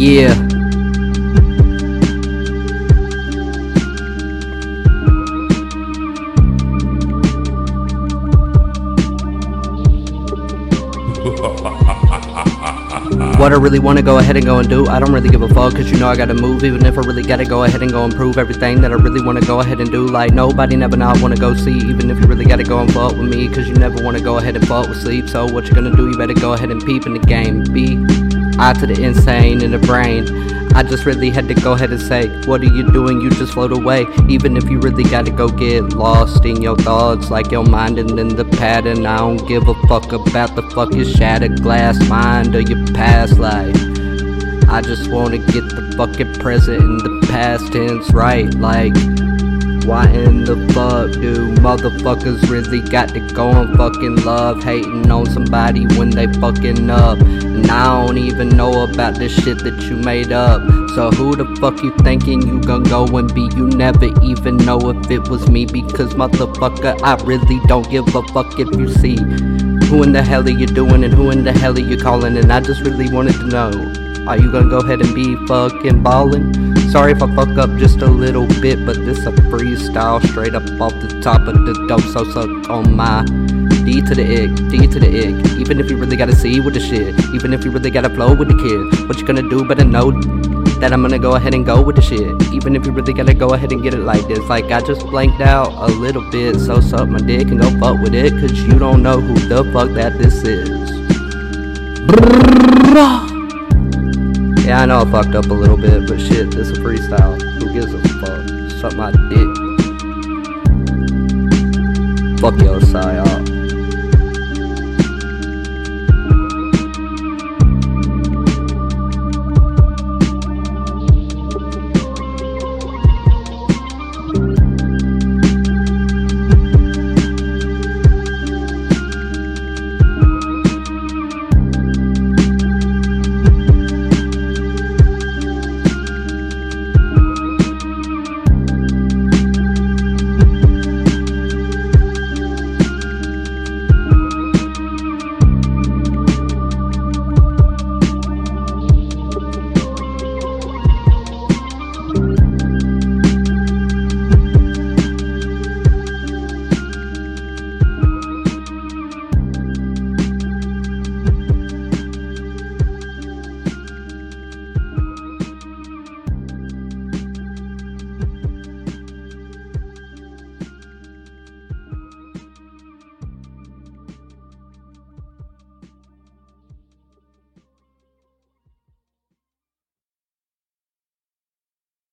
Yeah. What I really wanna go ahead and go and do, I don't really give a fuck, cause you know I gotta move, even if I really gotta go ahead and go and prove everything that I really wanna go ahead and do. Like, nobody never not wanna go see, even if you really gotta go and fuck with me, cause you never wanna go ahead and fuck with sleep. So, what you gonna do, you better go ahead and peep in the game. Be I to the insane in the brain. I just really had to go ahead and say, What are you doing? You just float away. Even if you really gotta go get lost in your thoughts, like your mind and in the pattern. I don't give a fuck about the fuck fucking shattered glass mind or your past life. I just wanna get the fucking present and the past tense right. Like, why in the fuck do motherfuckers really got to go and fucking love hating on somebody when they fucking up? And I don't even know about this shit that you made up. So who the fuck you thinking you gon' go and be? You never even know if it was me because motherfucker, I really don't give a fuck if you see who in the hell are you doing and who in the hell are you calling? And I just really wanted to know. Are you gonna go ahead and be fucking ballin'? Sorry if I fuck up just a little bit, but this a freestyle straight up off the top of the dome. So suck on my D to the egg, D to the egg. Even if you really gotta see with the shit, even if you really gotta flow with the kid, what you gonna do? Better know that I'm gonna go ahead and go with the shit. Even if you really gotta go ahead and get it like this. Like I just blanked out a little bit, so suck my dick and go fuck with it, cause you don't know who the fuck that this is. Yeah, I know I fucked up a little bit, but shit, this is a freestyle. Who gives a fuck? Suck my dick. Fuck your psyop.